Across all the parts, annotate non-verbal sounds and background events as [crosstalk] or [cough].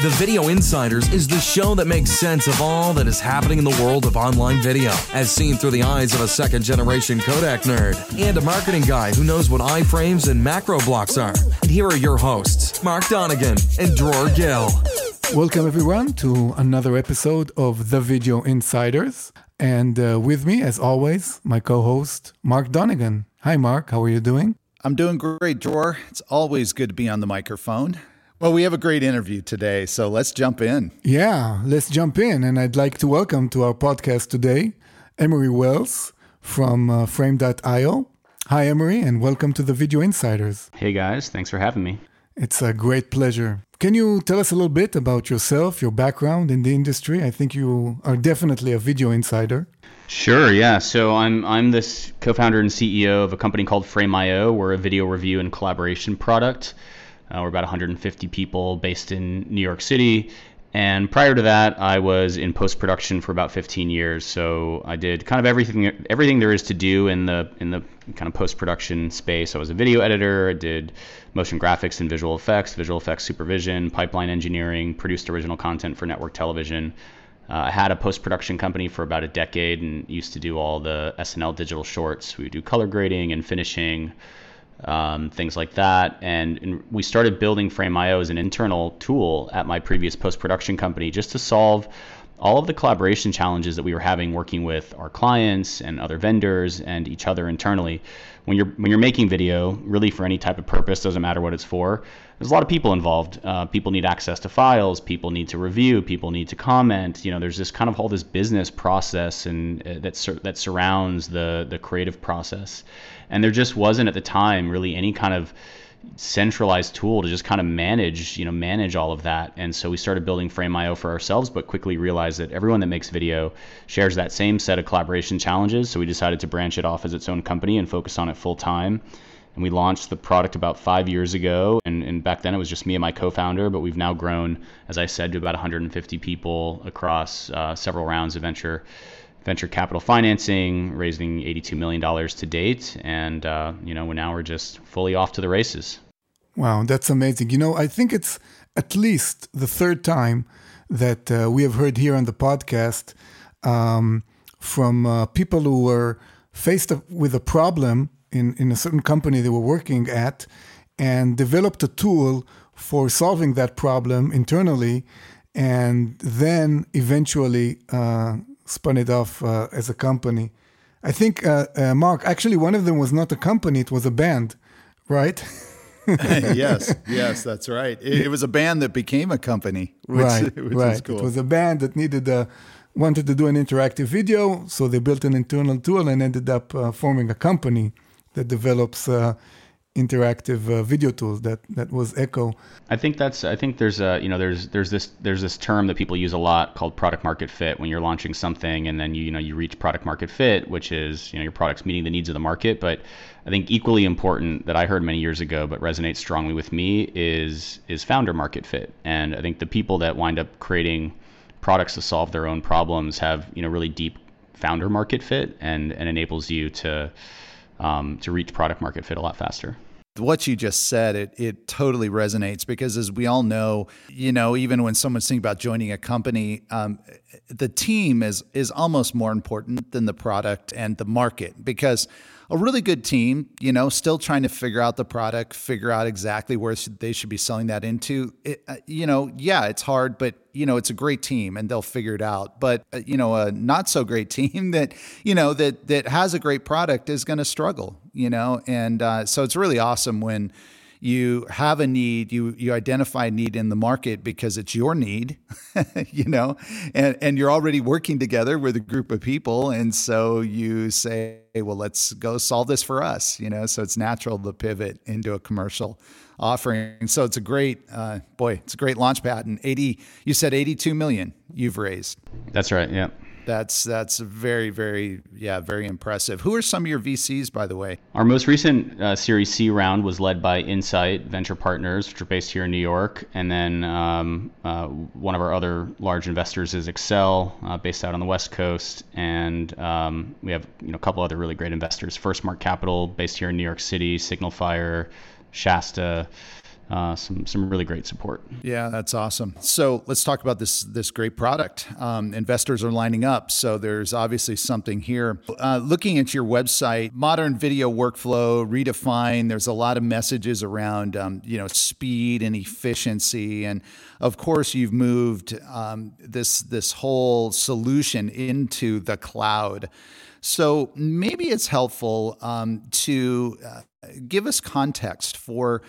The Video Insiders is the show that makes sense of all that is happening in the world of online video, as seen through the eyes of a second generation codec nerd and a marketing guy who knows what iframes and macro blocks are. And here are your hosts, Mark Donnigan and Dror Gill. Welcome, everyone, to another episode of The Video Insiders. And uh, with me, as always, my co host, Mark Donnigan. Hi, Mark. How are you doing? I'm doing great, Dror. It's always good to be on the microphone. Well, we have a great interview today, so let's jump in. Yeah, let's jump in. And I'd like to welcome to our podcast today Emery Wells from uh, Frame.io. Hi, Emery, and welcome to the Video Insiders. Hey, guys. Thanks for having me. It's a great pleasure. Can you tell us a little bit about yourself, your background in the industry? I think you are definitely a video insider. Sure, yeah. So I'm I'm this co-founder and CEO of a company called Frame.io. We're a video review and collaboration product. Uh, we're about 150 people based in New York City. And prior to that, I was in post production for about 15 years. So I did kind of everything everything there is to do in the in the kind of post production space. I was a video editor. I did motion graphics and visual effects, visual effects supervision, pipeline engineering, produced original content for network television. Uh, I had a post production company for about a decade and used to do all the SNL digital shorts. We would do color grading and finishing um, things like that. And, and, we started building Frame.io as an internal tool at my previous post production company just to solve all of the collaboration challenges that we were having working with our clients and other vendors and each other internally. When you're when you're making video, really for any type of purpose, doesn't matter what it's for. There's a lot of people involved. Uh, people need access to files. People need to review. People need to comment. You know, there's this kind of whole this business process and uh, that sur- that surrounds the the creative process and there just wasn't at the time really any kind of centralized tool to just kind of manage, you know, manage all of that. And so we started building Frame.io for ourselves, but quickly realized that everyone that makes video shares that same set of collaboration challenges. So we decided to branch it off as its own company and focus on it full time. And we launched the product about five years ago. And, and back then it was just me and my co founder, but we've now grown, as I said, to about 150 people across uh, several rounds of venture venture capital financing, raising $82 million to date. And, uh, you know, now we're just fully off to the races. Wow, that's amazing. You know, I think it's at least the third time that uh, we have heard here on the podcast um, from uh, people who were faced with a problem in, in a certain company they were working at and developed a tool for solving that problem internally and then eventually uh, spun it off uh, as a company. I think, uh, uh, Mark, actually, one of them was not a company, it was a band, right? [laughs] yes, [laughs] yes, that's right. It, it, was a band that became a company, [laughs] which, right? Which right. Cool. It was a band that needed a, wanted to do an interactive video, so they built an internal tool and ended up uh, forming a company that develops uh, interactive uh, video tools that that was Eko. I think that's i think there's a you know there's there's this there's this term that people use a lot called product market fit when you're launching something and then you you know you reach product market fit which is you know your product's meeting the needs of the market. But i think equally important that i heard many years ago but resonates strongly with me is is founder market fit. And i think the people that wind up creating products to solve their own problems have you know really deep founder market fit and and enables you to um, to reach product market fit a lot faster. What you just said, it it totally resonates because as we all know, you know, even when someone's thinking about joining a company, um, the team is is almost more important than the product and the market because a really good team, you know, still trying to figure out the product, figure out exactly where they should be selling that into. It, uh, you know, yeah, it's hard, but you know, it's a great team and they'll figure it out. But uh, you know, a not so great [laughs] team that you know that that has a great product is going to struggle. You know, and uh, so it's really awesome when you have a need, you you identify a need in the market because it's your need, [laughs] you know, and and you're already working together with a group of people, and so you say, hey, well, let's go solve this for us, you know. So it's natural to pivot into a commercial offering. So it's a great, uh, boy, it's a great launch pad. And 80, you said 82 million you've raised. That's right. Yeah. That's that's very very yeah very impressive. Who are some of your VCs by the way? Our most recent uh, Series C round was led by Insight Venture Partners, which are based here in New York, and then um, uh, one of our other large investors is Accel, uh, based out on the West Coast, and um, we have you know a couple other really great investors. FirstMark Capital, based here in New York City, SignalFire, Shasta uh, some some really great support. Yeah, that's awesome. So let's talk about this this great product. Um, investors are lining up, so there's obviously something here. Uh, looking at your website, modern video workflow redefined. There's a lot of messages around um, you know speed and efficiency, and of course you've moved um, this this whole solution into the cloud. So maybe it's helpful um, to uh, give us context for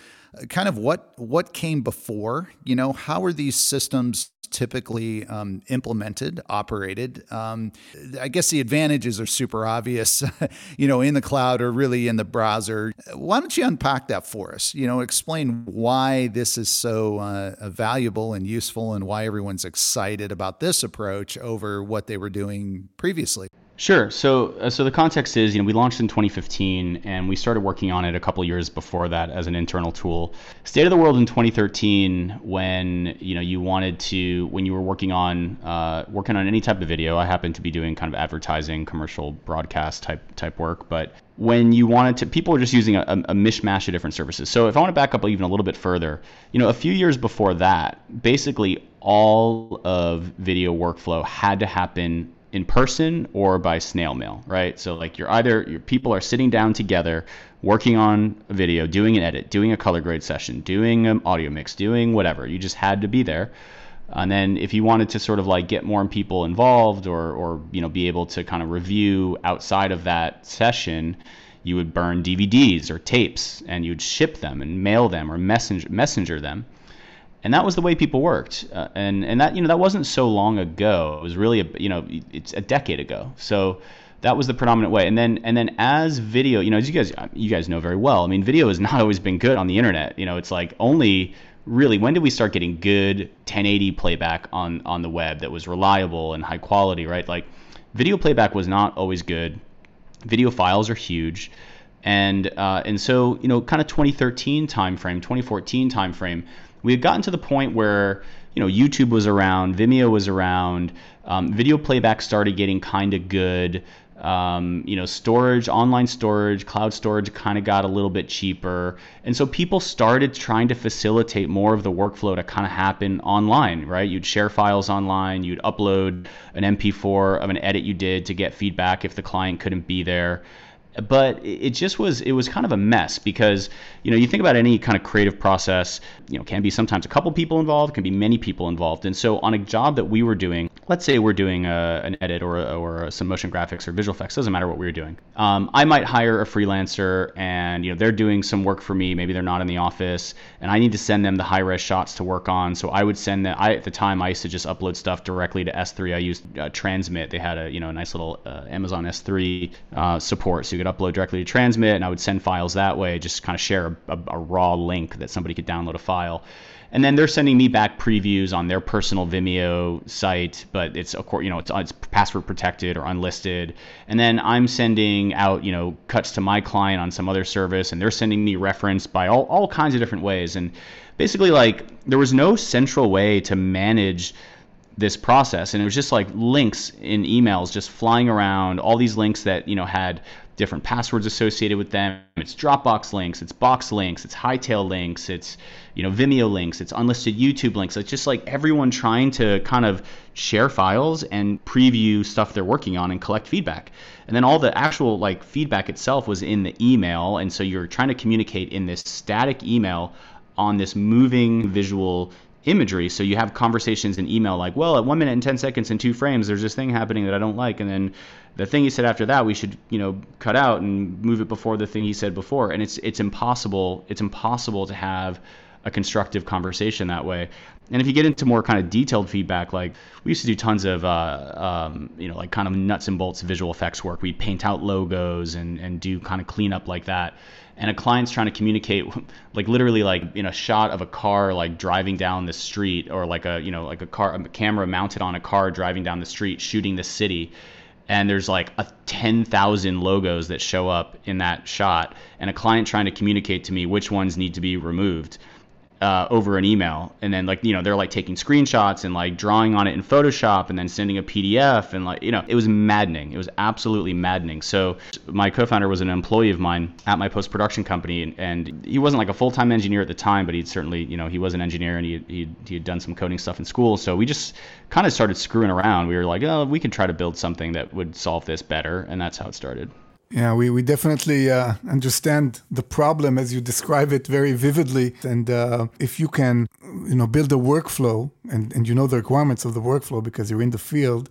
kind of what what came before. You know, how are these systems typically um, implemented, operated. Um, I guess the advantages are super obvious, [laughs] you know, in the cloud or really in the browser. Why don't you unpack that for us? You know, explain why this is so uh, valuable and useful and why everyone's excited about this approach over what they were doing previously. Sure. So, uh, so the context is, you know, we launched in 2015, and we started working on it a couple years before that as an internal tool. State of the world in 2013, when you know you wanted to, when you were working on uh, working on any type of video. I happened to be doing kind of advertising, commercial broadcast type type work, but when you wanted to, people were just using a, a mishmash of different services. So, if I want to back up even a little bit further, you know, a few years before that, basically all of video workflow had to happen in person or by snail mail, right? So like you're either your people are sitting down together working on a video, doing an edit, doing a color grade session, doing an audio mix, doing whatever. You just had to be there. And then if you wanted to sort of like get more people involved or or you know be able to kind of review outside of that session, you would burn DVDs or tapes and you'd ship them and mail them or messenger messenger them and that was the way people worked. Uh, and and that you know that wasn't so long ago. It was really a you know it's a decade ago. So that was the predominant way. And then and then as video you know as you guys you guys know very well i mean video has [laughs] not always been good on the internet. You know it's like only really when did we start getting good 1080 playback on on the web that was reliable and high quality right? Like video playback was not always good. Video files are huge. And uh, and so you know kind of 2013 timeframe 2014 timeframe we had gotten to the point where you know YouTube was around, Vimeo was around, um, video playback started getting kind of good. Um, you know, storage, online storage, cloud storage kind of got a little bit cheaper. And so people started trying to facilitate more of the workflow to kind of happen online, right? You'd share files online, you'd upload an MP4 of an edit you did to get feedback if the client couldn't be there but it just was it was kind of a mess because you know you think about any kind of creative process you know can be sometimes a couple people involved can be many people involved. And so on a job that we were doing let's say we're doing a, an edit or, or some motion graphics or visual effects doesn't matter what we're doing. Um, i might hire a freelancer and you know they're doing some work for me. Maybe they're not in the office and i need to send them the high res shots to work on. So i would send that. i at the time i used to just upload stuff directly to s3 i used uh, transmit. They had a you know a nice little uh, amazon s3 uh, support. So you could upload directly to transmit and i would send files that way just kind of share a, a, a raw link that somebody could download a file. And then they're sending me back previews on their personal Vimeo site, but it's of course you know it's, it's password protected or unlisted. And then I'm sending out you know cuts to my client on some other service, and they're sending me reference by all all kinds of different ways. And basically, like there was no central way to manage this process and it was just like links in emails just flying around all these links that you know had different passwords associated with them. It's Dropbox links, it's Box links, it's Hightail links, it's you know Vimeo links, it's unlisted YouTube links. It's just like everyone trying to kind of share files and preview stuff they're working on and collect feedback. And then all the actual like feedback itself was in the email, and so you're trying to communicate in this static email on this moving visual imagery. So you have conversations in email like, well, at one minute and 10 seconds and two frames, there's this thing happening that I don't like. And then the thing he said after that, we should, you know, cut out and move it before the thing he said before. And it's, it's impossible. It's impossible to have a constructive conversation that way. And if you get into more kind of detailed feedback, like we used to do tons of, uh, um, you know, like kind of nuts and bolts visual effects work. We'd paint out logos and, and do kind of cleanup like that and a client's trying to communicate [laughs] like literally like in a shot of a car like driving down the street or like a you know like a car a camera mounted on a car driving down the street shooting the city and there's like a 10,000 logos that show up in that shot and a client trying to communicate to me which ones need to be removed uh, over an email. And then like you know they're like taking screenshots and like drawing on it in photoshop and then sending a pdf and like you know it was maddening. It was absolutely maddening. So my co-founder was an employee of mine at my post-production company and, and he wasn't like a full-time engineer at the time but he'd certainly you know he was an engineer and he, he, he had done some coding stuff in school. So we just kind of started screwing around. We were like oh we could try to build something that would solve this better. And that's how it started yeah, we, we definitely uh, understand the problem as you describe it very vividly. And uh, if you can, you know, build a workflow and, and you know the requirements of the workflow because you're in the field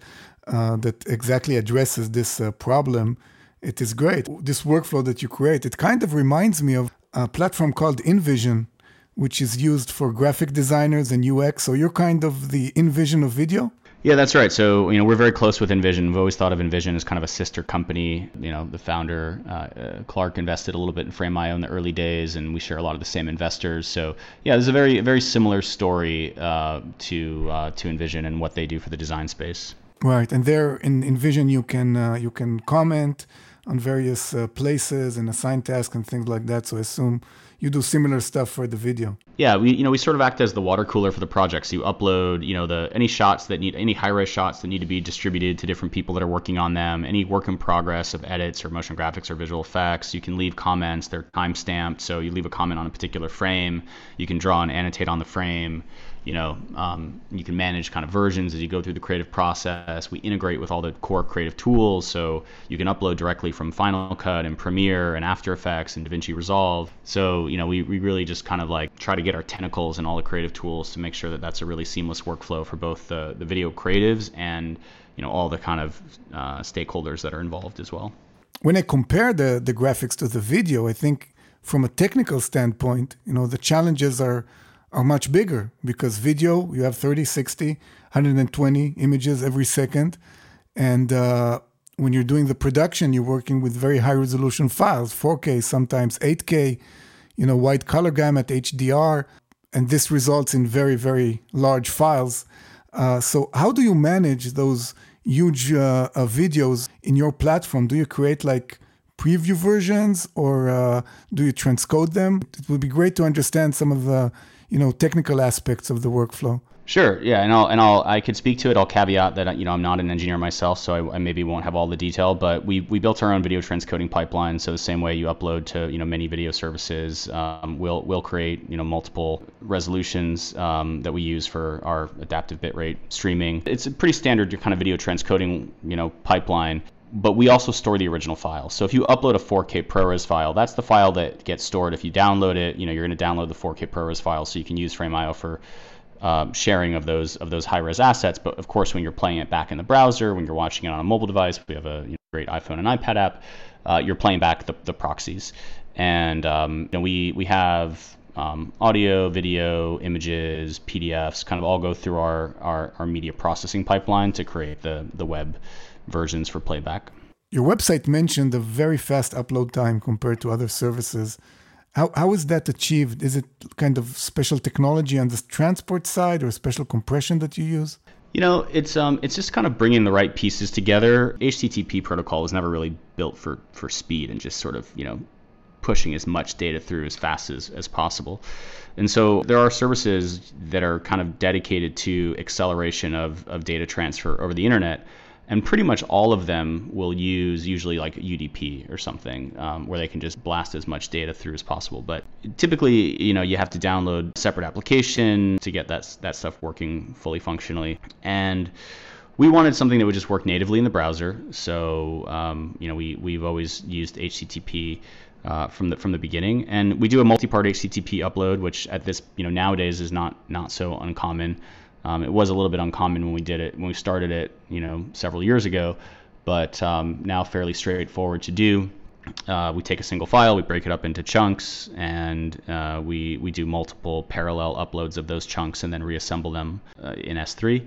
uh, that exactly addresses this uh, problem, it is great. This workflow that you create, it kind of reminds me of a platform called InVision, which is used for graphic designers and UX. So you're kind of the InVision of video. Yeah, that's right. So, you know, we're very close with InVision. We've always thought of InVision as kind of a sister company. You know, the founder, uh, uh, Clark, invested a little bit in Frame.io in the early days, and we share a lot of the same investors. So, yeah, there's a very, very similar story uh, to uh, to InVision and what they do for the design space. Right, and there in InVision you can uh, you can comment on various places and assign tasks and things like that. So, I assume you do similar stuff for the video. Yeah, we you know we sort of act as the water cooler for the project. So you upload you know the any shots that need any high res shots that need to be distributed to different people that are working on them. Any work in progress of edits or motion graphics or visual effects. You can leave comments. They're time stamped. So you leave a comment on a particular frame. You can draw and annotate on the frame you know, um, you can manage kind of versions as you go through the creative process. We integrate with all the core creative tools, so you can upload directly from Final Cut and Premiere and After Effects and DaVinci Resolve. So, you know, we, we really just kind of like try to get our tentacles and all the creative tools to make sure that that's a really seamless workflow for both the, the video creatives and, you know, all the kind of uh, stakeholders that are involved as well. When I compare the, the graphics to the video, I think from a technical standpoint, you know, the challenges are are much bigger because video, you have 30, 60, 120 images every second. And uh, when you're doing the production, you're working with very high resolution files, 4K, sometimes 8K, you know, wide color gamut, HDR. And this results in very, very large files. Uh, so, how do you manage those huge uh, uh videos in your platform? Do you create like preview versions or uh, do you transcode them? It would be great to understand some of the you know technical aspects of the workflow. Sure. Yeah, and I'll and I'll I could speak to it. I'll caveat that you know I'm not an engineer myself, so I, I, maybe won't have all the detail. But we we built our own video transcoding pipeline. So the same way you upload to you know many video services, um, we'll we'll create you know multiple resolutions um, that we use for our adaptive bitrate streaming. It's a pretty standard kind of video transcoding you know pipeline but we also store the original file. So if you upload a 4K ProRes file, that's the file that gets stored. If you download it, you know you're going to download the 4K ProRes file, so you can use Frame.io for um, sharing of those of those high-res assets. But of course, when you're playing it back in the browser, when you're watching it on a mobile device, we have a you know, great iPhone and iPad app. Uh, you're playing back the, the proxies, and um, you know, we we have um, audio, video, images, PDFs, kind of all go through our, our, our media processing pipeline to create the the web versions for playback. Your website mentioned a very fast upload time compared to other services. How, how is that achieved? Is it kind of special technology on the transport side or special compression that you use? You know, it's um, it's just kind of bringing the right pieces together. HTTP protocol was never really built for for speed and just sort of you know pushing as much data through as fast as, as possible. And so there are services that are kind of dedicated to acceleration of, of data transfer over the internet and pretty much all of them will use usually like UDP or something um, where they can just blast as much data through as possible. But typically, you know, you have to download separate application to get that that stuff working fully functionally, and we wanted something that would just work natively in the browser. So um, you know, we we've always used HTTP. Uh, from the from the beginning, and we do a multi-part HTTP upload, which at this you know nowadays is not not so uncommon. Um, it was a little bit uncommon when we did it when we started it, you know, several years ago, but um, now fairly straightforward to do. Uh, we take a single file, we break it up into chunks, and uh, we we do multiple parallel uploads of those chunks, and then reassemble them uh, in S3.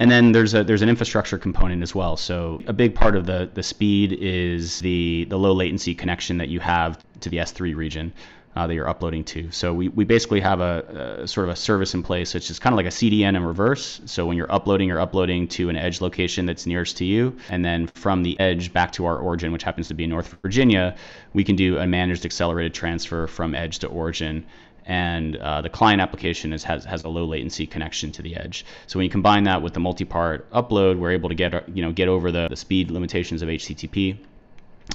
And then there's a there's an infrastructure component as well. So a big part of the the speed is the the low latency connection that you have to the S3 region uh, that you're uploading to. So we, we basically have a, a, sort of a service in place, which is kind of like a CDN in reverse. So when you're uploading, you're uploading to an edge location that's nearest to you. And then from the edge back to our origin, which happens to be in North Virginia, we can do a managed accelerated transfer from edge to origin and uh, the client application is, has, has a low latency connection to the edge. So when you combine that with the multi-part upload, we're able to get you know get over the, the speed limitations of HTTP.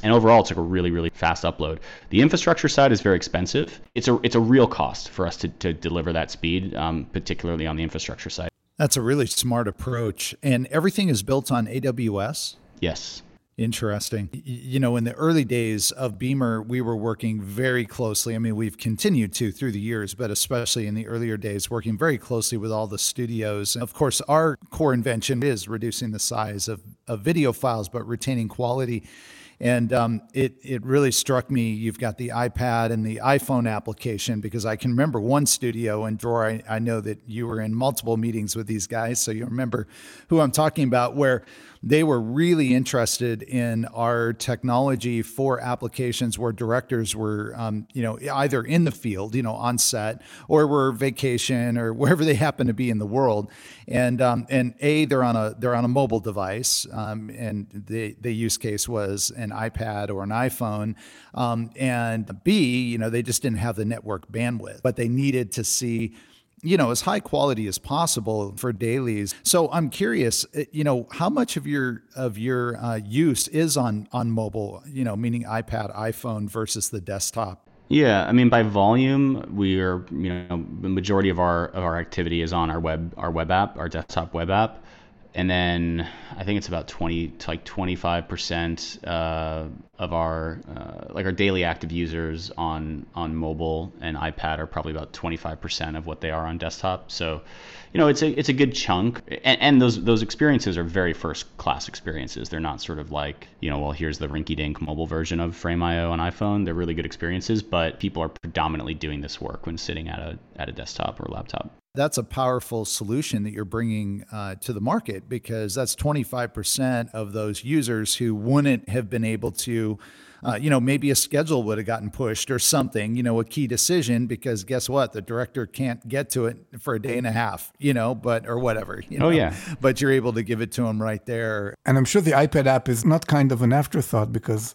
And overall, it's like a really, really fast upload. The infrastructure side is very expensive. It's a it's a real cost for us to, to deliver that speed, um, particularly on the infrastructure side. That's a really smart approach. And everything is built on AWS? Yes. Interesting. You know, in the early days of Beamr, we were working very closely. I mean, we've continued to through the years, but especially in the earlier days, working very closely with all the studios. And of course, our core invention is reducing the size of, of video files, but retaining quality. And um, it, it really struck me. You've got the iPad and the iPhone application because I can remember one studio and Dror. I, I know that you were in multiple meetings with these guys, so you remember who I'm talking about, where they were really interested in our technology for applications where directors were, um, you know, either in the field, you know, on set, or were vacation or [laughs] wherever they happen to be in the world. And um, and a they're on a they're on a mobile device, um, and the the use case was an iPad or an iPhone. Um, and B, you know, they just didn't have the network bandwidth, but they needed to see you know, as high quality as possible for dailies. So I'm curious, uh, you know, how much of your of your uh, use is on on mobile, you know, meaning iPad, iPhone versus the desktop? Yeah, I mean by volume, we are you know the majority of our of our activity is on our web our web app, our desktop web app and then I think it's about 20 to like 25 percent uh, of our uh, like our daily active users on on mobile and iPad are probably about 25 percent of what they are on desktop. So, you know, it's a it's a good chunk, and, and those those experiences are very first class experiences. They're not sort of like you know, well, here's the rinky-dink mobile version of Frame.io on iPhone. They're really good experiences, but people are predominantly doing this work when sitting at a at a desktop or laptop that's a powerful solution that you're bringing uh, to the market because that's 25% of those users who wouldn't have been able to uh, you know maybe a schedule would have gotten pushed or something you know a key decision because guess what? The director can't get to it for a day and a half you know but or whatever you oh, know? oh yeah. But you're able to give it to them right there. And i'm sure the ipad app is not kind of an afterthought because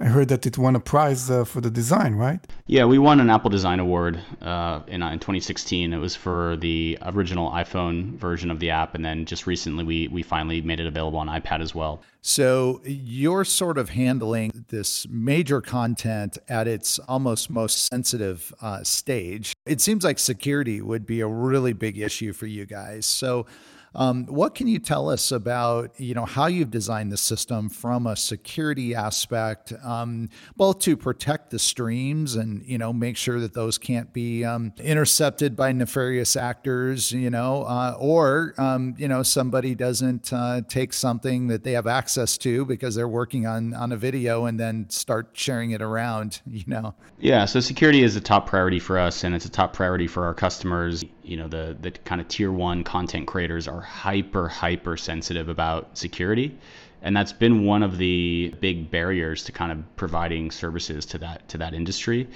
I heard that it won a prize uh, for the design, right? Yeah, we won an Apple Design Award uh, in, uh, in 2016. It was for the original iPhone version of the app, and then just recently we we finally made it available on iPad as well. So you're sort of handling this major content at its almost most sensitive uh, stage. It seems like security would be a really big issue for you guys. So um, what can you tell us about you know how you've designed the system from a security aspect, um, both to protect the streams and you know make sure that those can't be um, intercepted by nefarious actors, you know, uh, or um, you know somebody doesn't uh, take something that they have access to because they're working on on a video and then start sharing it around, [laughs] you know. Yeah, so security is a top priority for us, and it's a top priority for our customers. You know, the the kind of tier one content creators are hyper hyper sensitive about security. And that's been one of the big barriers to kind of providing services to that to that industry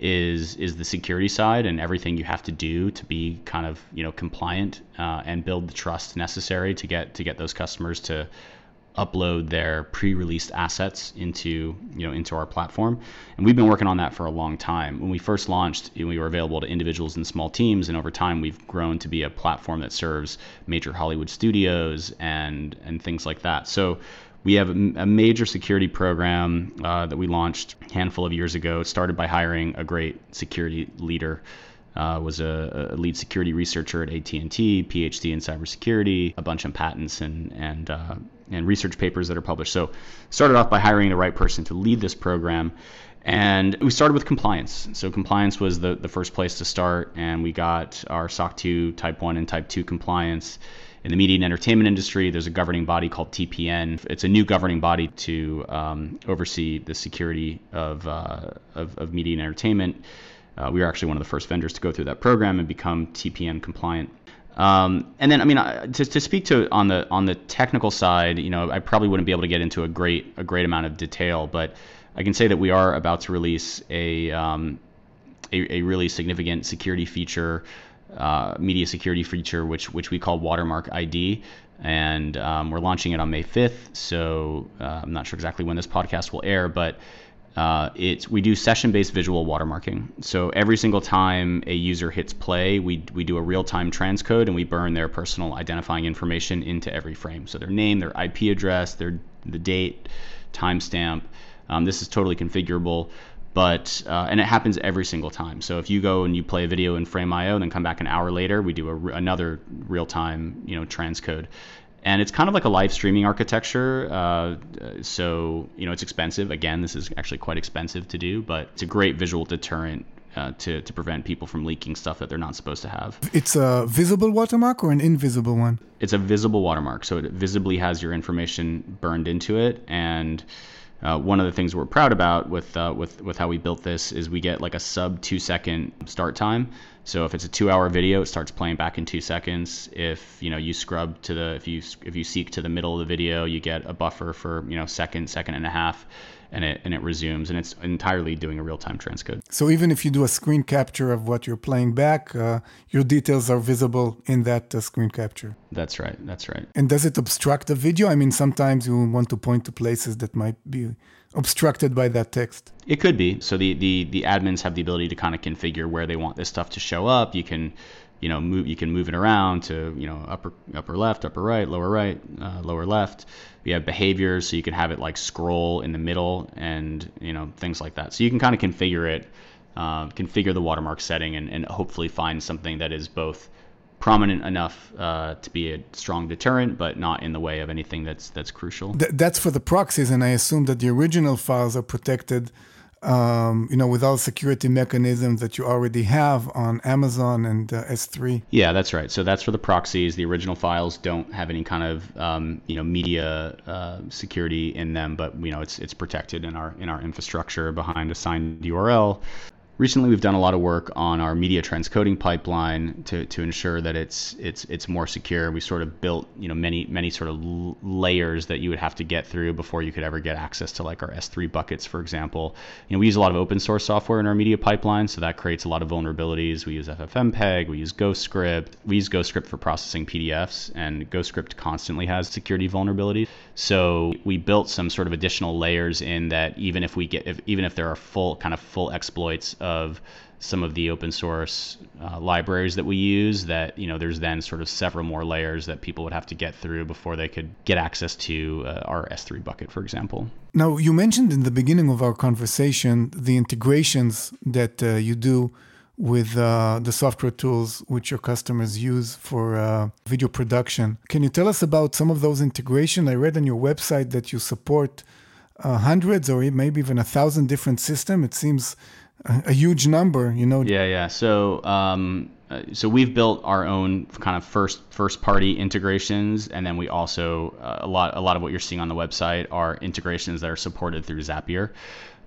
is is the security side and everything you have to do to be kind of you know compliant uh, and build the trust necessary to get to get those customers to upload their pre-released assets into you know into our platform. And we've been working on that for a long time. When we first launched we were available to individuals and small teams and over time we've grown to be a platform that serves major hollywood studios and and things like that. So we have a, major security program uh, that we launched a handful of years ago it started by hiring a great security leader uh, was a, a, lead security researcher at AT&T, PhD in cybersecurity, a bunch of patents and and uh, and research papers that are published. So started off by hiring the right person to lead this program. And we started with compliance. So compliance was the, the first place to start, and we got our SOC 2 Type 1 and Type 2 compliance. In the media and entertainment industry, there's a governing body called TPN. It's a new governing body to um, oversee the security of, uh, of, of, media and entertainment. Uh, we were actually one of the first vendors to go through that program and become TPN compliant. Um, and then, I mean, to, to speak to on the on the technical side, you know, I probably wouldn't be able to get into a great a great amount of detail, but I can say that we are about to release a um, a, a, really significant security feature, uh, media security feature, which which we call Watermark ID, and um, we're launching it on May 5th. So uh, I'm not sure exactly when this podcast will air, but Uh, it's we do session-based visual watermarking. So every single time a user hits play, we we do a real-time transcode and we burn their personal identifying information into every frame. So their name, their IP address, their the date, timestamp. Um, this is totally configurable, but uh, and it happens every single time. So if you go and you play a video in Frame.io, then come back an hour later, we do a, another real-time you know transcode and it's kind of like a live streaming architecture. Uh, so you know, it's expensive. Again, this is actually quite expensive to do, but it's a great visual deterrent uh, to to prevent people from leaking stuff that they're not supposed to have. It's a visible watermark or an invisible one? It's a visible watermark, so it visibly has your information burned into it, and uh, one of the things we're proud about with uh, with with how we built this is we get like a sub two second start time. So if it's a two hour video, it starts playing back in two seconds. If you know you scrub to the if you if you seek to the middle of the video, you get a buffer for you know second second and a half and it and it resumes and it's entirely doing a real-time transcode. So even if you do a screen capture of what you're playing back uh, your details are visible in that uh, screen capture. That's right that's right. And does it obstruct the video? I mean sometimes you want to point to places that might be obstructed by that text. It could be. So the the the admins have the ability to kind of configure where they want this stuff to show up. You can you know move you can move it around to you know upper upper left upper right lower right uh, lower left. We have behaviors so you can have it like scroll in the middle and you know things like that. So you can kind of configure it uh, configure the watermark setting and, and hopefully find something that is both prominent enough uh, to be a strong deterrent, but not in the way of anything that's that's crucial. Th- that's for the proxies, and I assume that the original files are protected um, you know, with all security mechanisms that you already have on Amazon and uh, S3. Yeah, that's right. So that's for the proxies. The original files don't have any kind of um, you know media uh, security in them, but you know it's it's protected in our in our infrastructure behind a signed URL recently we've done a lot of work on our media transcoding pipeline to, to ensure that it's it's it's more secure. We sort of built you know many many sort of layers that you would have to get through before you could ever get access to like our S3 buckets, for example. You know we use a lot of open source software in our media pipeline, so that creates a lot of vulnerabilities. We use FFmpeg, we use GhostScript, we use GhostScript for processing PDFs, and GhostScript constantly has security vulnerabilities. So we built some sort of additional layers in that even if we get if, even if there are full kind of full exploits of some of the open source uh, libraries that we use that you know there's then sort of several more layers that people would have to get through before they could get access to uh, our S3 bucket for example. Now you mentioned in the beginning of our conversation the integrations that uh, you do with uh, the software tools which your customers use for uh, video production. Can you tell us about some of those integrations? I read on your website that you support uh, hundreds or maybe even a thousand different systems. It seems a, a, huge number, you know. Yeah, yeah. So, um, uh, so we've built our own kind of first first party integrations, and then we also uh, a lot a lot of what you're seeing on the website are integrations that are supported through Zapier.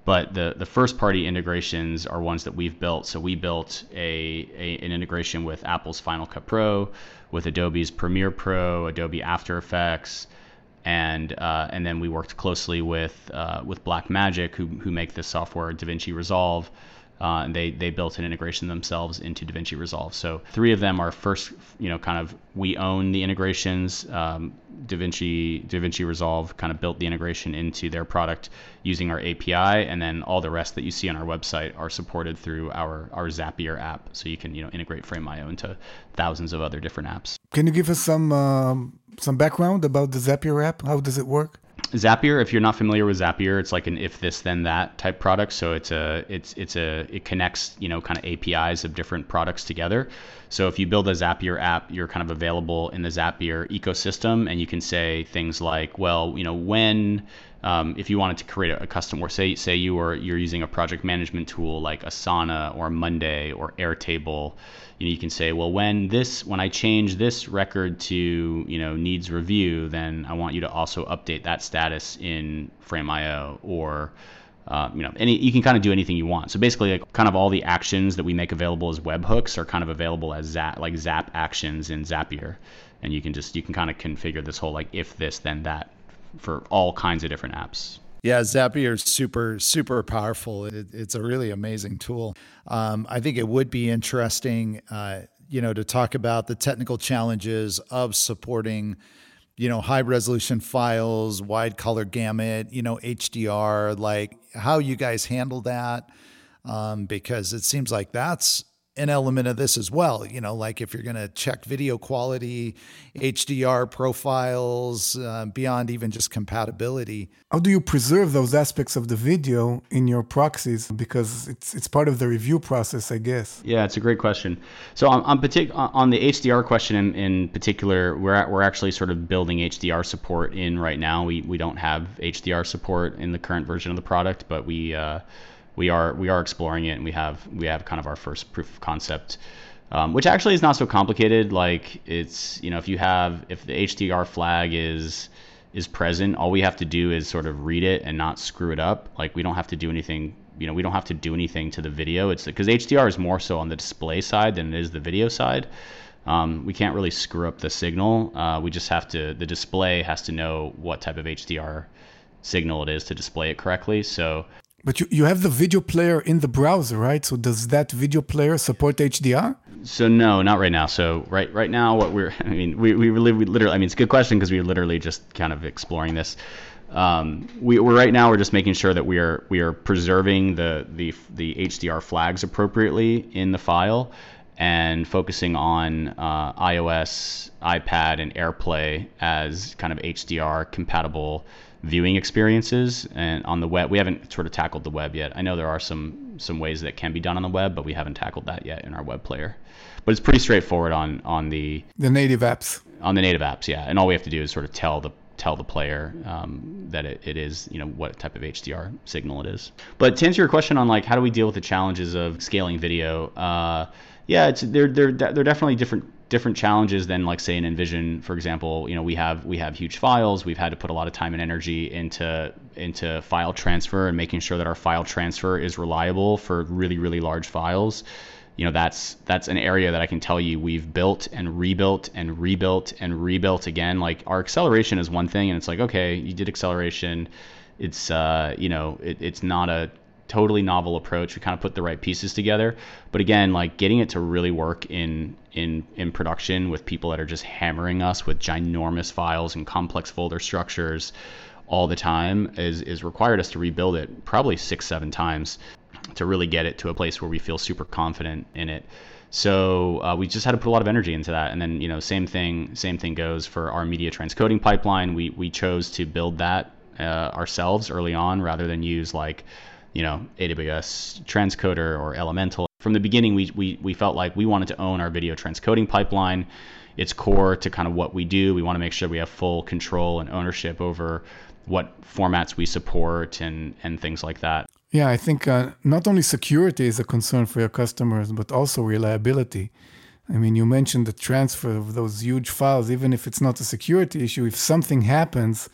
But the, the first party integrations are ones that we've built. So we built a, a an integration with Apple's Final Cut Pro, with Adobe's Premiere Pro, Adobe After Effects, and uh, and then we worked closely with uh, with Blackmagic, who who make this software DaVinci Resolve, uh, and they they built an integration themselves into DaVinci Resolve. So three of them are first, you know, kind of we own the integrations. Um, DaVinci DaVinci Resolve kind of built the integration into their product using our API, and then all the rest that you see on our website are supported through our our Zapier app. So you can you know integrate Frame.io into thousands of other different apps. Can you give us some um, some background about the Zapier app? How does it work? Zapier, if you're not familiar with Zapier, it's like an if this then that type product. So it's a it's it's a it connects you know kind of APIs of different products together. So if you build a Zapier app, you're kind of available in the Zapier ecosystem, and you can say things like, well, you know, when um, if you wanted to create a, custom or say say you are you're using a project management tool like Asana or Monday or Airtable you know you can say well when this when i change this record to you know needs review then i want you to also update that status in frame.io or uh, you know, any you can kind of do anything you want. So basically, like, kind of all the actions that we make available as webhooks are kind of available as zap, like Zap actions in Zapier, and you can just you can kind of configure this whole like if this then that for all kinds of different apps. Yeah, Zapier is super, super powerful. It, it's a really amazing tool. Um, I think it would be interesting, uh, you know, to talk about the technical challenges of supporting you know, high resolution files, wide color gamut, you know, HDR, like how you guys handle that. Um, because it seems like that's an element of this as well. You know, like if you're going to check video quality, HDR profiles, uh, beyond even just compatibility. How do you preserve those aspects of the video in your proxies? Because it's it's part of the review process, I guess. Yeah, it's a great question. So on on, partic- on the HDR question in, in particular, we're at, we're actually sort of building HDR support in right now. We we don't have HDR support in the current version of the product, but we. Uh, we are we are exploring it, and we have we have kind of our first proof of concept, um, which actually is not so complicated. Like it's you know if you have if the HDR flag is is present, all we have to do is sort of read it and not screw it up. Like we don't have to do anything. You know, we don't have to do anything to the video. It's because HDR is more so on the display side than it is the video side. Um, we can't really screw up the signal. Uh, we just have to. The display has to know what type of HDR signal it is to display it correctly. So but you, you have the video player in the browser, right? So does that video player support HDR? So no, not right now. So right right now, what we're [laughs] I mean, we, we really we literally I mean it's a good question because we're literally just kind of exploring this. Um, we, we're right now we're just making sure that we are we are preserving the the the HDR flags appropriately in the file and focusing on uh, iOS, iPad, and AirPlay as kind of HDR compatible viewing experiences. And on the web we haven't sort of tackled the web yet. I know there are some some ways that can be done on the web but we haven't tackled that yet in our web player. But it's pretty straightforward on on the the native apps. On the native apps yeah. And all we have to do is sort of tell the tell the player um, that it, it is you know what type of hdr signal it is. But to answer your question on like how do we deal with the challenges of scaling video uh, yeah it's they're they're they're definitely different different challenges than like say an InVision, for example. You know, we have we have huge files. We've had to put a lot of time and energy into into file transfer and making sure that our file transfer is reliable for really really large files. You know, that's that's an area that I can tell you we've built and rebuilt and rebuilt and rebuilt again. Like our acceleration is one thing, and it's like okay, you did acceleration. It's uh, you know, it, it's not a totally novel approach. We kind of put the right pieces together, but again, like getting it to really work in in in production with people that are just hammering us with ginormous files and complex folder structures all the time is is required us to rebuild it probably six seven times to really get it to a place where we feel super confident in it. So uh, we just had to put a lot of energy into that, and then you know same thing same thing goes for our media transcoding pipeline. We we chose to build that uh, ourselves early on rather than use like you know, AWS transcoder or Elemental. From the beginning, we, we, we felt like we wanted to own our video transcoding pipeline. It's core to kind of what we do. We want to make sure we have full control and ownership over what formats we support and, and things like that. Yeah, I think uh, not only security is a concern for your customers, but also reliability. I mean, you mentioned the transfer of those huge files, even if it's not a security issue, if something happens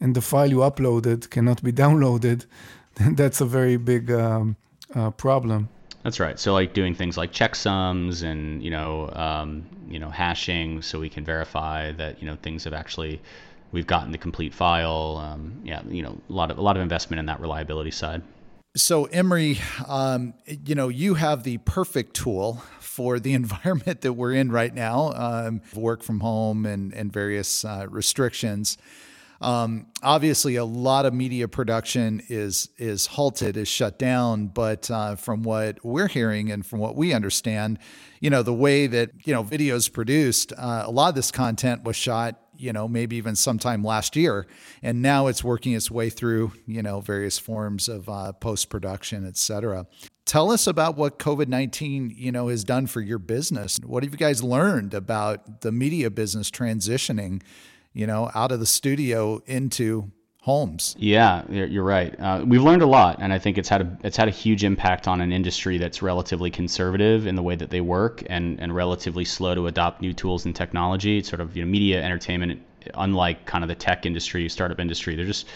and the file you uploaded cannot be [laughs] downloaded, [laughs] that's a very big um, uh, problem. That's right. So like doing things like checksums and you know um, you know hashing, so we can verify that you know things have actually we've gotten the complete file. Um, yeah, you know a lot of a lot of investment in that reliability side. So Emery, um, you know you have the perfect tool for the [laughs] environment that we're in right now, um, work from home and and various uh, restrictions. Um, obviously, a lot of media production is is halted, is shut down. But uh, from what we're hearing and from what we understand, you know, the way that you know videos produced, uh, a lot of this content was shot, you know, maybe even sometime last year, and now it's working its way through, you know, various forms of uh, post production, et cetera. Tell us about what COVID nineteen, you know, has done for your business. What have you guys learned about the media business transitioning? You know, out of the studio into homes. Yeah, you're right. Uh, we've learned a lot, and I think it's had a it's had a huge impact on an industry that's relatively conservative in the way that they work and and relatively slow to adopt new tools and technology. It's sort of you know media entertainment, unlike kind of the tech industry, startup industry, they're just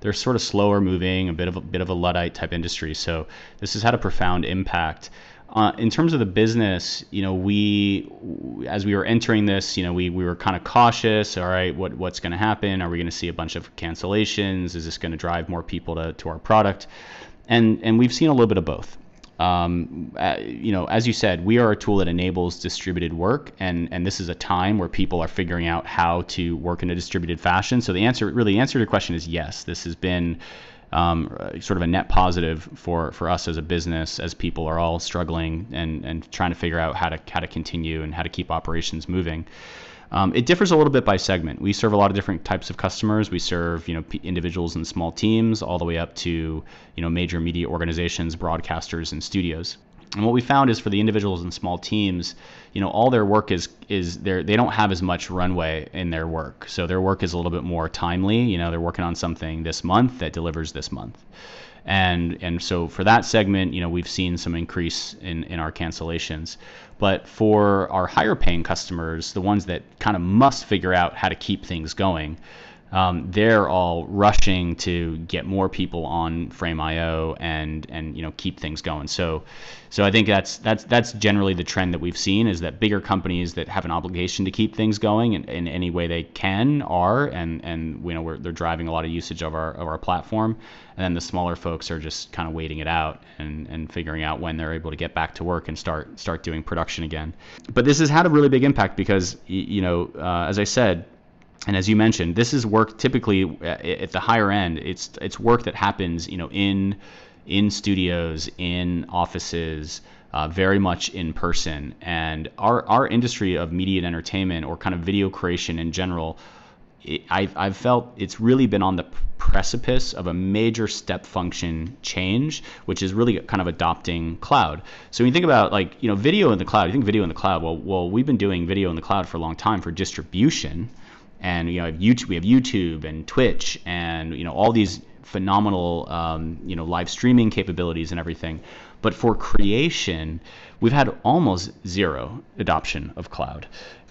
they're sort of slower moving, a bit of a bit of a luddite type industry. So this has had a profound impact. Uh, in terms of the business, you know, we as we were entering this, you know, we, we were kind of cautious. All right, what what's going to happen? Are we going to see a bunch of cancellations? Is this going to drive more people to, to our product? And and we've seen a little bit of both. um, uh, you know, as you said, we are a tool that enables distributed work, and and this is a time where people are figuring out how to work in a distributed fashion. So the answer, really, the answer to your question is yes. This has been um, sort of a net positive for for us as a business, as people are all struggling and and trying to figure out how to how to continue and how to keep operations moving. Um, it differs a little bit by segment. We serve a lot of different types of customers. We serve, you know, p- individuals and small teams, all the way up to, you know, major media organizations, broadcasters, and studios. And what we found is for the individuals and small teams, you know, all their work is is they they don't have as much runway in their work. So their work is a little bit more timely. You know, they're working on something this month that delivers this month and and so for that segment, you know, we've seen some increase in in our cancellations. But for our higher paying customers, the ones that kind of must figure out how to keep things going, um, they're all rushing to get more people on Frame.io and and you know keep things going. So so I think that's that's that's generally the trend that we've seen is that bigger companies that have an obligation to keep things going in, in any way they can are and and you know they're driving a lot of usage of our of our platform. And then the smaller folks are just kind of waiting it out and, and figuring out when they're able to get back to work and start start doing production again. But this has had a really big impact because you know uh, as I said and as you mentioned, this is work typically at the higher end. It's it's work that happens, you know, in in studios, in offices, uh, very much in person. And our our industry of media and entertainment, or kind of video creation in general, it, I've I've felt it's really been on the precipice of a major step function change, which is really kind of adopting cloud. So when you think about like you know video in the cloud, you think video in the cloud. Well, well, we've been doing video in the cloud for a long time for distribution and you know YouTube, we have YouTube and Twitch and you know all these phenomenal um, you know live streaming capabilities and everything. But for creation, we've had almost zero adoption of cloud.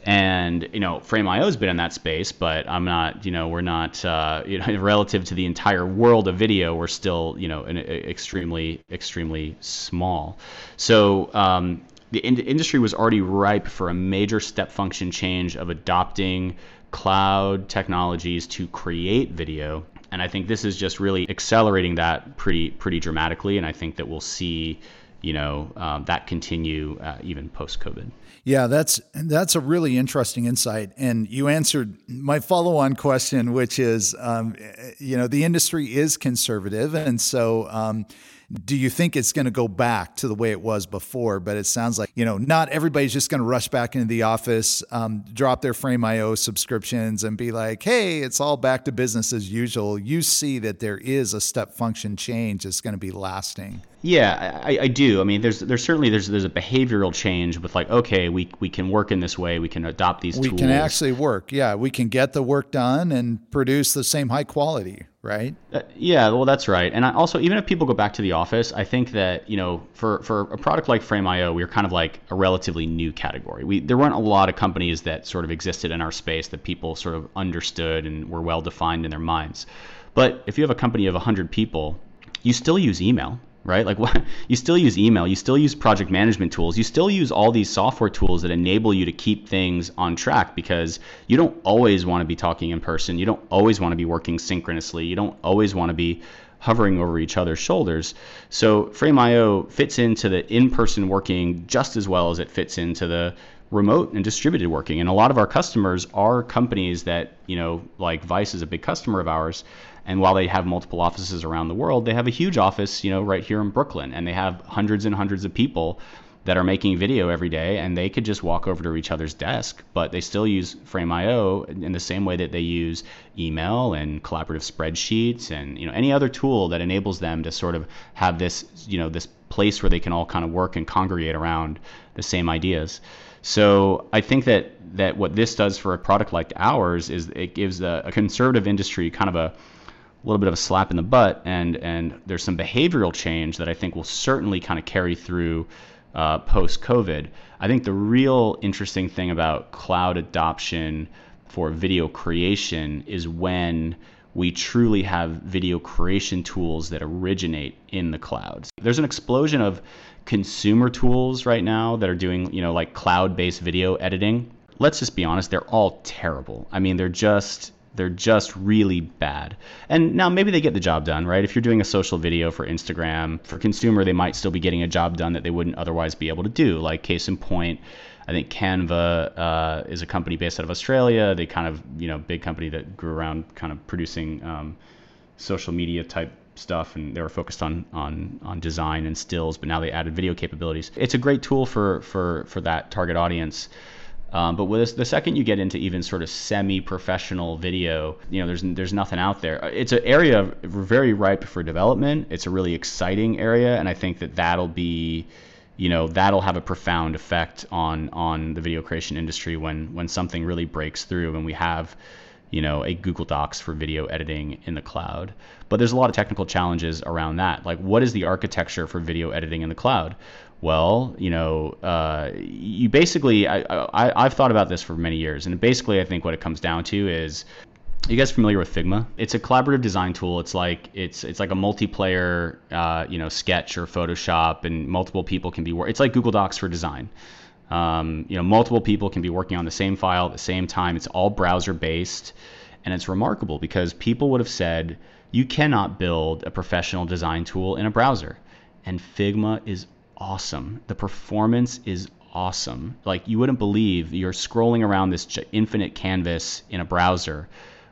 And you know, Frame.io has been in that space, but I'm not. You know, we're not. Uh, [laughs] you know, relative to the entire world of video, we're still you know an, extremely extremely small. So um, the in- industry was already ripe for a major step function change of adopting cloud technologies to create video. And I think this is just really accelerating that pretty pretty dramatically. And I think that we'll see, you know, um, that continue uh, even post COVID. Yeah, that's that's a really interesting insight, and you answered my follow-on question, which is, um, you know, the industry is conservative, and so um, do you think it's going to go back to the way it was before? But it sounds like, you know, not everybody's just going to rush back into the office, um, drop their Frame.io subscriptions and be like, hey, it's all back to business as usual. You see that there is a step function change that's going to be lasting. Yeah, I, I, do. I mean, there's there's certainly there's there's a behavioral change with like, okay, we we can work in this way, we can adopt these tools. we tools. can actually work. Yeah, we can get the work done and produce the same high quality, right? Uh, yeah, well, that's right. And I also, even if people go back to the office, I think that you know, for for a product like Frame.io, we are kind of like a relatively new category. We there weren't a lot of companies that sort of existed in our space that people sort of understood and were well defined in their minds. But if you have a company of 100 people, you still use email right? Like [laughs] what, you still use email, you still use project management tools, you still use all these software tools that enable you to keep things on track because you don't always want to be talking in person, you don't always want to be working synchronously, you don't always want to be hovering over each other's shoulders. So Frame.io fits into the in-person working just as well as it fits into the remote and distributed working. And a lot of our customers are companies that, you know, like Vice is a big customer of ours and while they have multiple offices around the world, they have a huge office, you know, right here in Brooklyn, and they have hundreds and hundreds of people that are making video every day, and they could just walk over to each other's desk, but they still use Frame.io in the same way that they use email and collaborative spreadsheets and you know any other tool that enables them to sort of have this you know this place where they can all kind of work and congregate around the same ideas. So I think that that what this does for a product like ours is it gives a, a conservative industry kind of a a little bit of a slap in the butt, and and there's some behavioral change that I think will certainly kind of carry through uh, post COVID. I think the real interesting thing about cloud adoption for video creation is when we truly have video creation tools that originate in the cloud. There's an explosion of consumer tools right now that are doing, you know, like cloud-based video editing. Let's just be honest, they're all terrible. I mean, they're just They're just really bad. And now maybe they get the job done, right? If you're doing a social video for Instagram, for consumer, they might still be getting a job done that they wouldn't otherwise be able to do. Like case in point, I think Canva uh, is a company based out of Australia. They kind of, you know, big company that grew around kind of producing um, social media type stuff and they were focused on on on design and stills but now they added video capabilities it's a great tool for for for that target audience um, but with this, the second you get into even sort of semi-professional video, you know, there's there's nothing out there. It's an area very ripe for development. It's a really exciting area, and I think that that'll be, you know, that'll have a profound effect on on the video creation industry when when something really breaks through and we have you know, a Google Docs for video editing in the cloud. But there's a lot of technical challenges around that. Like, what is the architecture for video editing in the cloud? Well, you know, uh, you basically, I, I, I've thought about this for many years, and basically, I think what it comes down to is you guys familiar with Figma? It's a collaborative design tool. It's like it's it's like a multiplayer, uh, you know, Sketch or Photoshop, and multiple people can be. Wor- it's like Google Docs for design. Um, you know, multiple people can be working on the same file at the same time. It's all browser based, and it's remarkable because people would have said you cannot build a professional design tool in a browser, and Figma is awesome. The performance is awesome. Like you wouldn't believe you're scrolling around this infinite canvas in a browser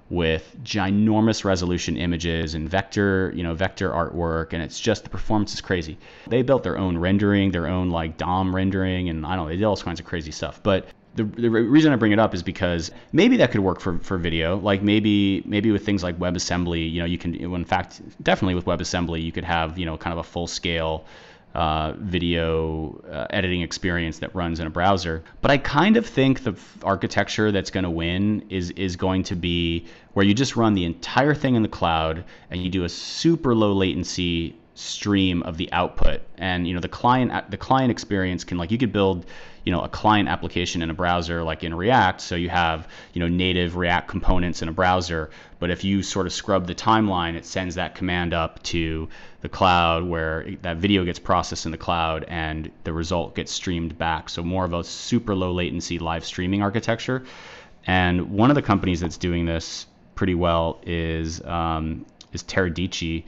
with ginormous resolution images and vector, you know, vector artwork, and it's just the performance is crazy. They built their own rendering, their own like DOM rendering, and I don't know, they did all kinds of crazy stuff. But the, the reason I bring it up is because maybe that could work for, for video. Like maybe maybe with things like WebAssembly, you know, you can in fact definitely with WebAssembly you could have you know kind of a full scale uh, video uh, editing experience that runs in a browser. But I kind of think the architecture that's going to win is is going to be where you just run the entire thing in the cloud and you do a super low latency stream of the output. And you know the client the client experience can like you could build you know a client application in a browser like in react. So you have you know native react components in a browser. But if you sort of scrub the timeline it sends that command up to the cloud where that video gets processed in the cloud and the result gets streamed back. So more of a super low latency live streaming architecture. And one of the companies that's doing this pretty well is um, is Teradici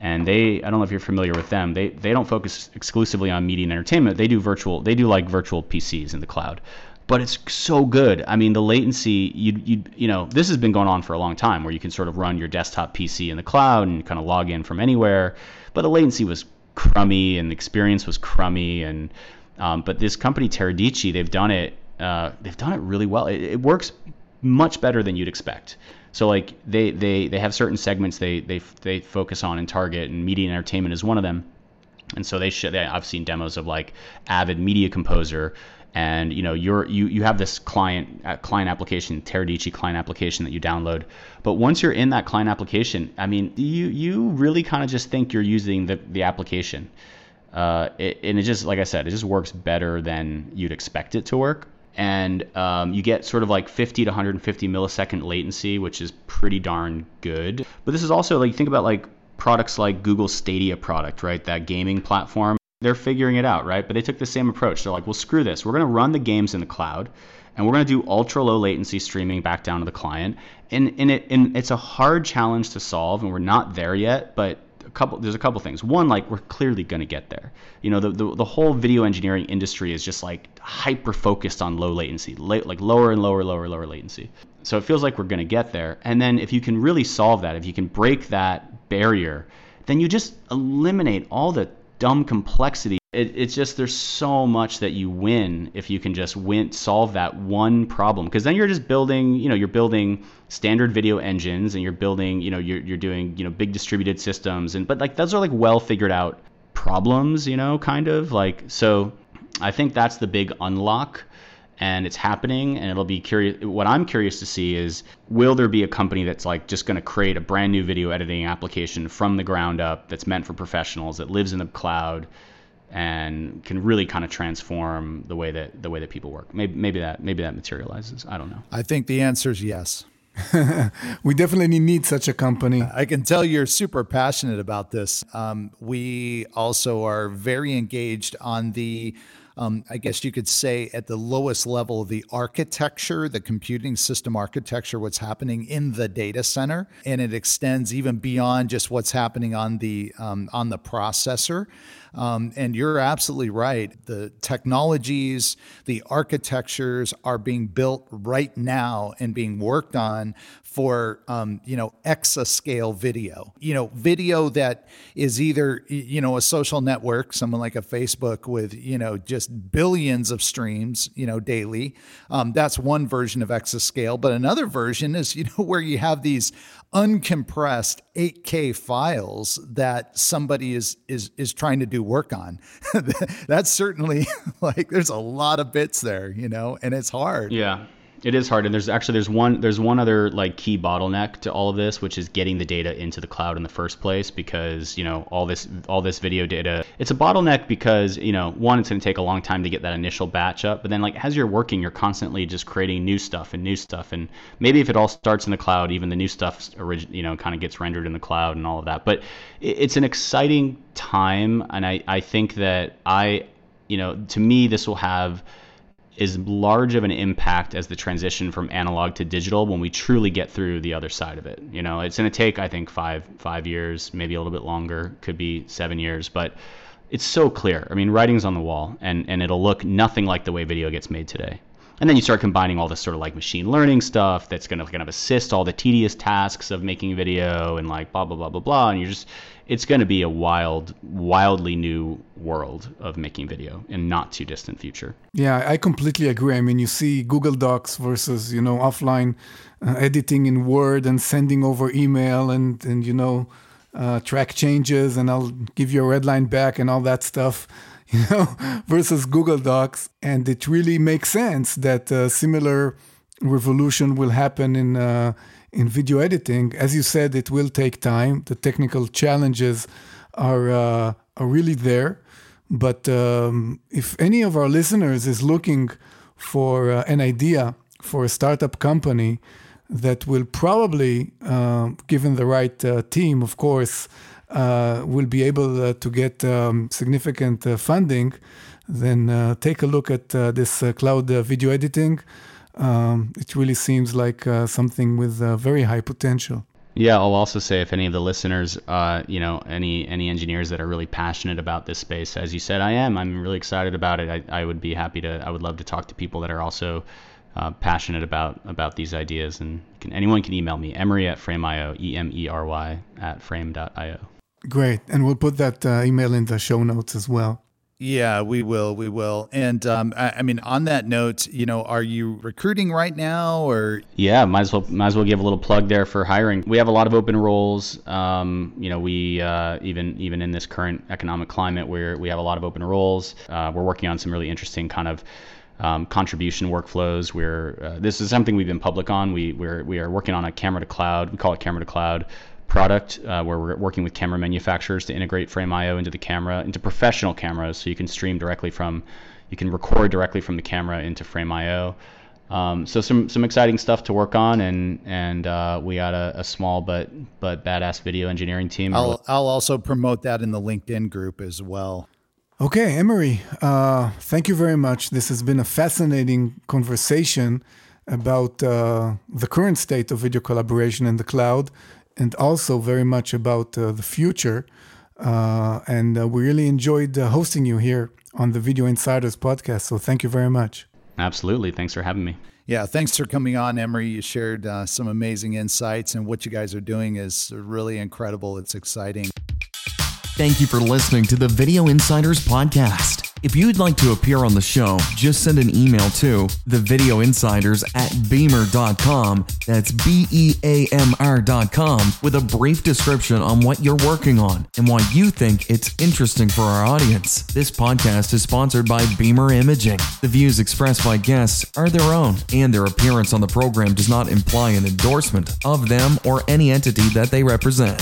and they I don't know if you're familiar with them. They they don't focus exclusively on media and entertainment. They do virtual they do like virtual PCs in the cloud. But it's so good. I mean, the latency you you you know, this has been going on for a long time where you can sort of run your desktop PC in the cloud and kind of log in from anywhere, but the latency was crummy and the experience was crummy and um, but this company Teradici, they've done it uh, they've done it really well. It, it works much better than you'd expect. So like they they they have certain segments they they they focus on and target, and media and entertainment is one of them. And so they should. I've seen demos of like Avid Media Composer, and you know you're you you have this client uh, client application, Teradici client application that you download. But once you're in that client application, I mean, you you really kind of just think you're using the the application. Uh, it, and it just like I said, it just works better than you'd expect it to work and um, you get sort of like 50 to 150 millisecond latency, which is pretty darn good. But this is also like think about like products like Google Stadia product, right? That gaming platform. They're figuring it out, right? But they took the same approach. They're like, well, screw this. We're going to run the games in the cloud, and we're going to do ultra low latency streaming back down to the client. And, and, it, and it's a hard challenge to solve, and we're not there yet, but a couple there's a couple things. One like we're clearly going to get there. You know the, the, the whole video engineering industry is just like hyper focused on low latency like lower and lower lower lower latency. So it feels like we're going to get there. And then if you can really solve that if you can break that barrier then you just eliminate all the dumb complexity it, it's just there's so much that you win if you can just win solve that one problem. Because then you're just building you know you're building standard video engines and you're building you know you're, you're doing you know big distributed systems and but like those are like well figured out problems you know kind of like so i think that's the big unlock and it's happening and it'll be curious what i'm curious to see is will there be a company that's like just going to create a brand new video editing application from the ground up that's meant for professionals that lives in the cloud and can really kind of transform the way that the way that people work. Maybe maybe that maybe that materializes. I don't know. I think the answer is yes. [laughs] we definitely need such a company. I can tell you're super passionate about this. Um, we also are very engaged on the um, I guess you could say, at the lowest level the architecture, the computing system architecture, what's happening in the data center, and it extends even beyond just what's happening on the um, on the processor. Um, and you're absolutely right. The technologies, the architectures are being built right now and being worked on for um, you know exascale video. You know video that is either you know a social network someone like a facebook with you know just billions of streams you know daily. Um, that's one version of exascale. But another version is [laughs] you know where you have these uncompressed 8K files that somebody is is is trying to do work on. [laughs] That's certainly [laughs] like there's a lot of bits there, you know, and it's hard. Yeah. It is hard, and there's actually there's one there's one other like key bottleneck to all of this, which is getting the data into the cloud in the first place. Because you know all this all this video data, it's a bottleneck because you know one, it's going to take a long time to get that initial batch up, but then like as you're working, you're constantly just creating new stuff and new stuff, and maybe if it all starts in the cloud, even the new stuff origin you know kind of gets rendered in the cloud and all of that. But it's an exciting time, and I I think that I you know to me this will have as large of an impact as the transition from analog to digital when we truly get through the other side of it. You know, it's going to take I think five five years, maybe a little bit longer, could be seven years, but it's so clear. I mean, writing's on the wall, and and it'll look nothing like the way video gets made today. And then you start combining all this sort of like machine learning stuff that's going to kind of assist all the tedious tasks of making video and like blah blah blah blah blah. And you're just, it's going to be a wild, wildly new world of making video in not too distant future. Yeah, I completely agree. I mean, you see Google Docs versus you know offline uh, editing in Word and sending over email and and you know uh, track changes and I'll give you a red line back and all that stuff. [laughs] you know, versus Google Docs. And it really makes sense that a similar revolution will happen in uh, in video editing. As you said, it will take time. The technical challenges are uh, are really there. But um, if any of our listeners is looking for uh, an idea for a startup company that will probably, uh, given the right uh, team, of course, uh, will be able uh, to get um, significant funding, then take a look at this cloud video editing. Um, it really seems like something with very high potential. Yeah, I'll also say if any of the listeners, uh, you know, any any engineers that are really passionate about this space, as you said, I am. I'm really excited about it. I, I would be happy to. I would love to talk to people that are also uh, passionate about about these ideas. And can, anyone can email me, Emery at Frame.io, E M E R Y at Frame.io. Great. And we'll put that uh, email in the show notes as well. Yeah, we will. We will. And um, I, I, mean, on that note, you know, are you recruiting right now, or? Yeah, might as well might as well give a little plug there for hiring. We have a lot of open roles. Um, you know, we uh, even even in this current economic climate, where we have a lot of open roles. Uh, we're working on some really interesting kind of. Um, contribution workflows. Where uh, this is something we've been public on. We we're, we are working on a camera to cloud. We call it camera to cloud product uh, where we're working with camera manufacturers to integrate Frame.io into the camera, into professional cameras, so you can stream directly from, you can record directly from the camera into Frame.io. Um, so some some exciting stuff to work on, and and uh, we got a, a, small but but badass video engineering team. I'll I'll also promote that in the LinkedIn group as well. Okay, Emery, uh, thank you very much. This has been a fascinating conversation about uh, the current state of video collaboration in the cloud and also very much about uh, the future. Uh, and uh, we really enjoyed uh, hosting you here on the Video Insiders podcast. So thank you very much. Absolutely. Thanks for having me. Yeah, thanks for coming on, Emery. You shared uh, some amazing insights, and what you guys are doing is really incredible. It's exciting. Thank you for listening to the Video Insiders podcast. If you'd like to appear on the show, just send an email to the Video Insiders at beamr.com. That's B E A M R.com with a brief description on what you're working on and why you think it's interesting for our audience. This podcast is sponsored by Beamr Imaging. The views expressed by guests are their own, and their appearance on the program does not imply an endorsement of them or any entity that they represent.